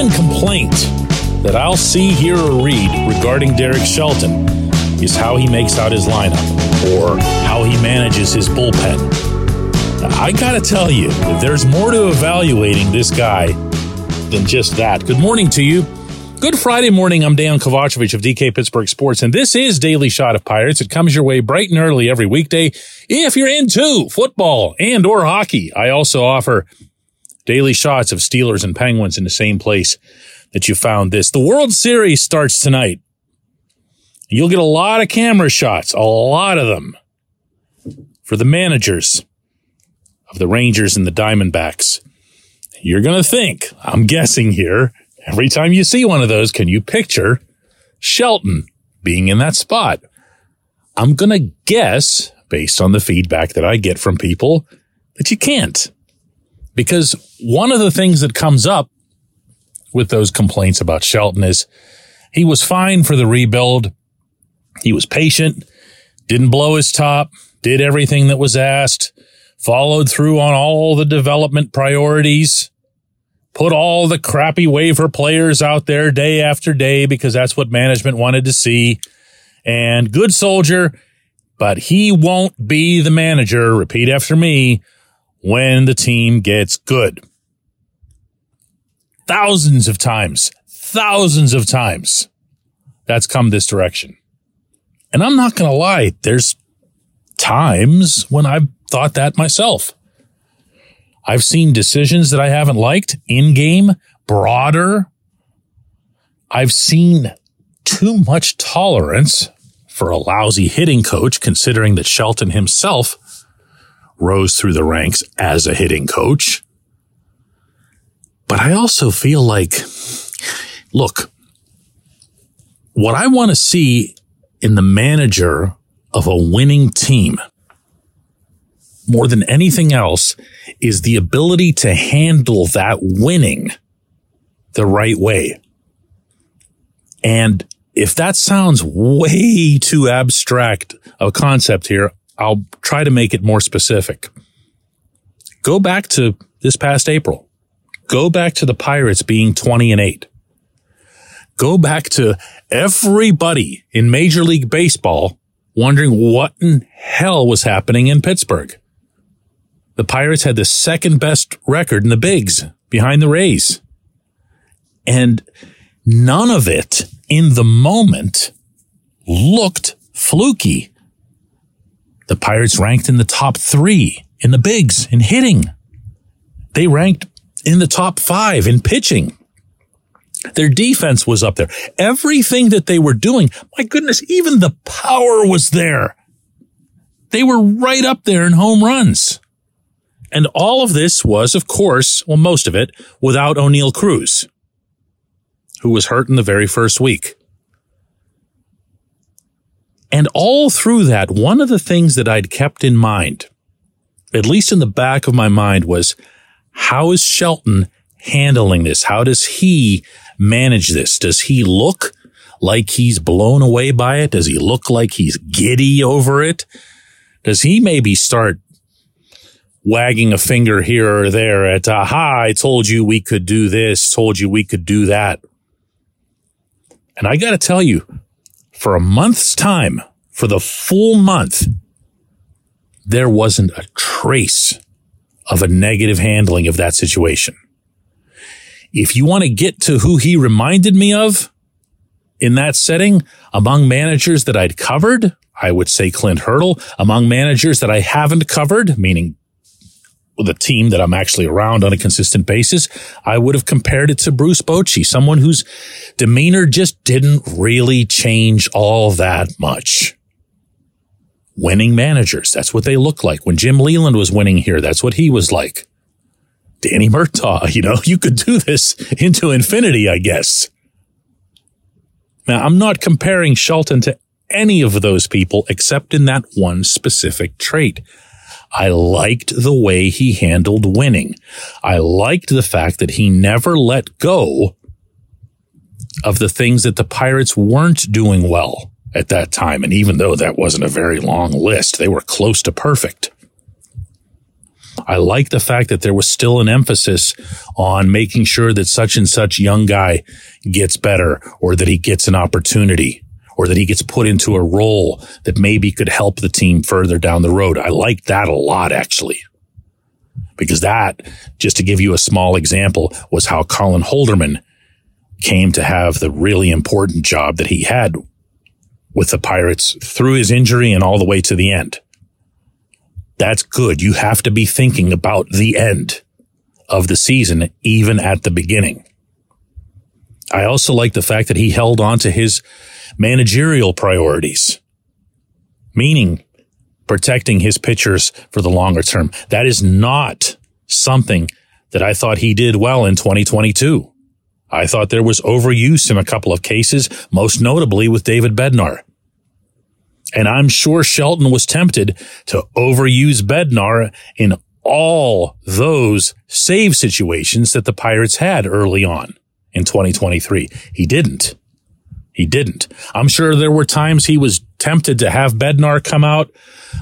common complaint that I'll see, hear, or read regarding Derek Shelton is how he makes out his lineup or how he manages his bullpen. I gotta tell you, there's more to evaluating this guy than just that. Good morning to you. Good Friday morning. I'm Dejan Kovacevic of DK Pittsburgh Sports, and this is Daily Shot of Pirates. It comes your way bright and early every weekday. If you're into football and or hockey, I also offer daily shots of Steelers and Penguins in the same place that you found this. The World Series starts tonight. You'll get a lot of camera shots, a lot of them for the managers of the Rangers and the Diamondbacks. You're going to think, I'm guessing here, every time you see one of those, can you picture Shelton being in that spot? I'm going to guess, based on the feedback that I get from people, that you can't. Because one of the things that comes up with those complaints about Shelton is he was fine for the rebuild. He was patient, didn't blow his top, did everything that was asked, followed through on all the development priorities, put all the crappy waiver players out there day after day because that's what management wanted to see. And good soldier, but he won't be the manager, repeat after me, when the team gets good. Thousands of times, thousands of times that's come this direction. And I'm not going to lie, there's times when I've thought that myself. I've seen decisions that I haven't liked in game, broader. I've seen too much tolerance for a lousy hitting coach, considering that Shelton himself rose through the ranks as a hitting coach. But I also feel like, look, what I want to see in the manager of a winning team more than anything else is the ability to handle that winning the right way. And if that sounds way too abstract a concept here, I'll try to make it more specific. Go back to this past April. Go back to the Pirates being 20 and 8. Go back to everybody in Major League Baseball wondering what in hell was happening in Pittsburgh. The Pirates had the second best record in the bigs behind the Rays. And none of it in the moment looked fluky. The Pirates ranked in the top three in the bigs in hitting. They ranked in the top five in pitching. Their defense was up there. Everything that they were doing, my goodness, even the power was there. They were right up there in home runs. And all of this was, of course, well, most of it without Oneil Cruz, who was hurt in the very first week. And all through that, one of the things that I'd kept in mind, at least in the back of my mind, was how is Shelton handling this? How does he manage this? Does he look like he's blown away by it? Does he look like he's giddy over it? Does he maybe start wagging a finger here or there at, aha, I told you we could do this, told you we could do that. And I got to tell you, for a month's time, for the full month, there wasn't a trace of a negative handling of that situation. If you want to get to who he reminded me of in that setting among managers that I'd covered, I would say Clint Hurdle. Among managers that I haven't covered, meaning the team that I'm actually around on a consistent basis, I would have compared it to Bruce Bochy, someone whose demeanor just didn't really change all that much. Winning managers, that's what they look like. When Jim Leyland was winning here, that's what he was like. Danny Murtaugh, you know, you could do this into infinity, I guess. Now, I'm not comparing Shelton to any of those people except in that one specific trait. I liked the way he handled winning. I liked the fact that he never let go of the things that the Pirates weren't doing well at that time. And even though that wasn't a very long list, they were close to perfect. I like the fact that there was still an emphasis on making sure that such and such young guy gets better or that he gets an opportunity or that he gets put into a role that maybe could help the team further down the road. I like that a lot, actually. Because that, just to give you a small example, was how Colin Holderman came to have the really important job that he had with the Pirates through his injury and all the way to the end. That's good. You have to be thinking about the end of the season, even at the beginning. I also like the fact that he held on to his managerial priorities, meaning protecting his pitchers for the longer term. That is not something that I thought he did well in 2022. I thought there was overuse in a couple of cases, most notably with David Bednar. And I'm sure Shelton was tempted to overuse Bednar in all those save situations that the Pirates had early on in 2023. He didn't. He didn't. I'm sure there were times he was tempted to have Bednar come out.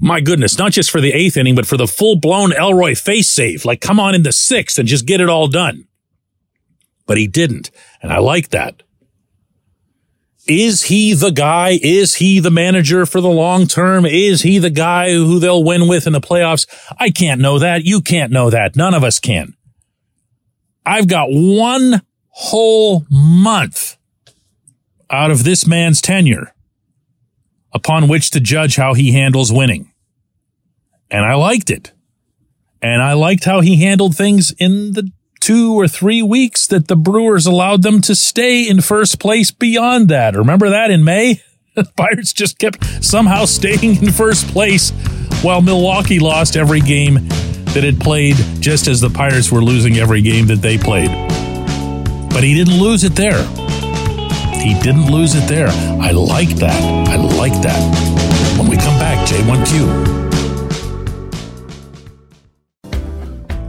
My goodness, not just for the eighth inning, but for the full blown Elroy Face save. Like come on in the sixth and just get it all done. But he didn't. And I like that. Is he the guy? Is he the manager for the long term? Is he the guy who they'll win with in the playoffs? I can't know that. You can't know that. None of us can. I've got one whole month out of this man's tenure upon which to judge how he handles winning. And I liked it. And I liked how he handled things in the two or three weeks that the Brewers allowed them to stay in first place beyond that. Remember that in May? The Pirates just kept somehow staying in first place while Milwaukee lost every game that it played, just as the Pirates were losing every game that they played. But he didn't lose it there. He didn't lose it there. I like that. I like that. When we come back, J1Q.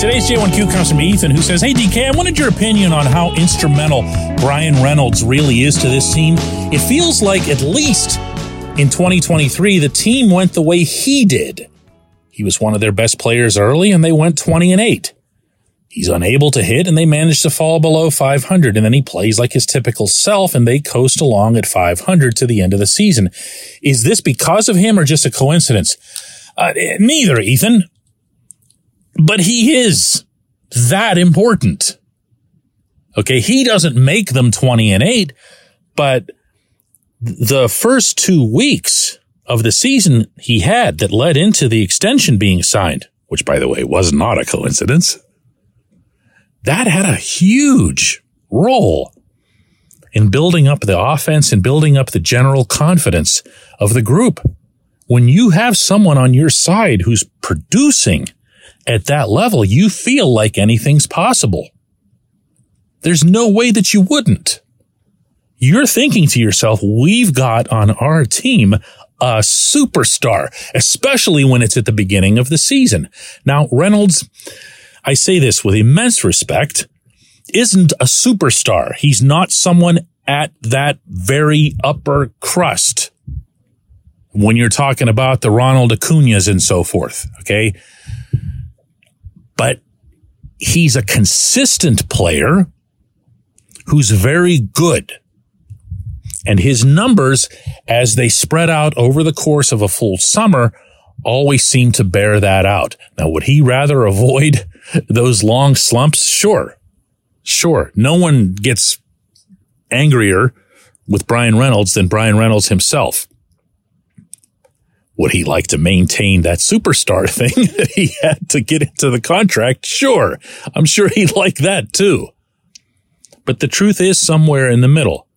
Today's J1Q comes from Ethan, who says, Hey, DK, I wanted your opinion on how instrumental Bryan Reynolds really is to this team. It feels like, at least in 2023, the team went the way he did. He was one of their best players early, and they went 20 and 8. He's unable to hit, and they manage to fall below 500. And then he plays like his typical self, and they coast along at 500 to the end of the season. Is this because of him or just a coincidence? Uh, neither, Ethan but he is that important. Okay. He doesn't make them 20 and eight, but the first two weeks of the season he had that led into the extension being signed, which by the way was not a coincidence, that had a huge role in building up the offense and building up the general confidence of the group. When you have someone on your side who's producing at that level, you feel like anything's possible. There's no way that you wouldn't. You're thinking to yourself, we've got on our team a superstar, especially when it's at the beginning of the season. Now, Reynolds, I say this with immense respect, isn't a superstar. He's not someone at that very upper crust when you're talking about the Ronald Acuna's and so forth. Okay but he's a consistent player who's very good. And his numbers, as they spread out over the course of a full summer, always seem to bear that out. Now, would he rather avoid those long slumps? Sure. Sure. No one gets angrier with Bryan Reynolds than Bryan Reynolds himself. Would he like to maintain that superstar thing that he had to get into the contract? Sure. I'm sure he'd like that too. But the truth is somewhere in the middle.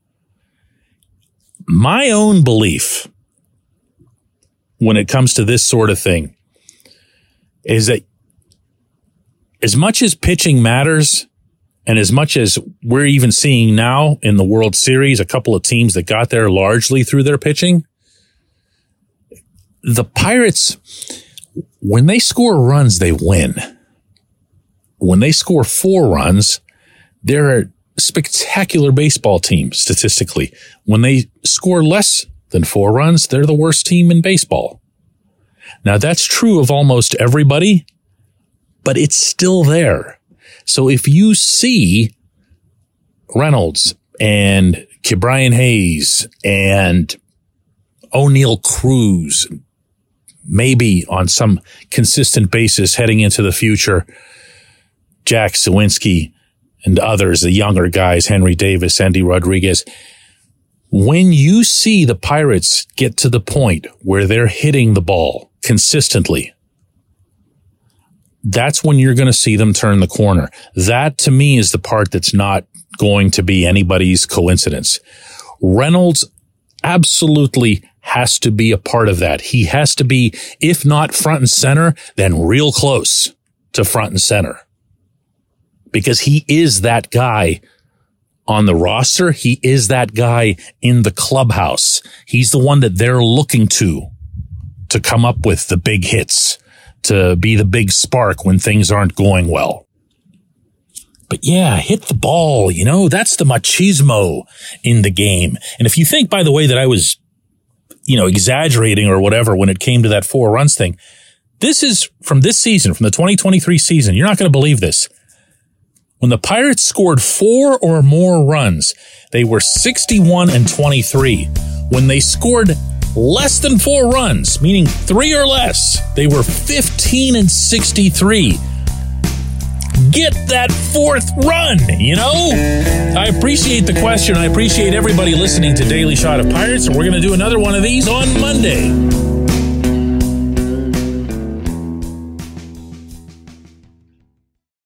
My own belief when it comes to this sort of thing is that as much as pitching matters and as much as we're even seeing now in the World Series, a couple of teams that got there largely through their pitching, the Pirates, when they score runs, they win. When they score four runs, they're a spectacular baseball team statistically. When they score less than four runs, they're the worst team in baseball. Now that's true of almost everybody, but it's still there. So if you see Reynolds and Ke'Bryan Hayes and Oneil Cruz, maybe on some consistent basis heading into the future, Jack Suwinski and others, the younger guys, Henry Davis, Endy Rodriguez, when you see the Pirates get to the point where they're hitting the ball consistently, that's when you're going to see them turn the corner. That to me is the part that's not going to be anybody's coincidence. Reynolds absolutely has to be a part of that. He has to be, if not front and center, then real close to front and center because he is that guy on the roster. He is that guy in the clubhouse. He's the one that they're looking to to come up with the big hits, to be the big spark when things aren't going well. But yeah, hit the ball, you know, that's the machismo in the game. And if you think, by the way, that I was, you know, exaggerating or whatever when it came to that four runs thing, this is from this season, from the 2023 season. You're not going to believe this. When the Pirates scored four or more runs, they were 61 and 23. When they scored less than four runs, meaning three or less, they were 15 and 63. Get that fourth run, you know? I appreciate the question. I appreciate everybody listening to Daily Shot of Pirates, and we're going to do another one of these on Monday.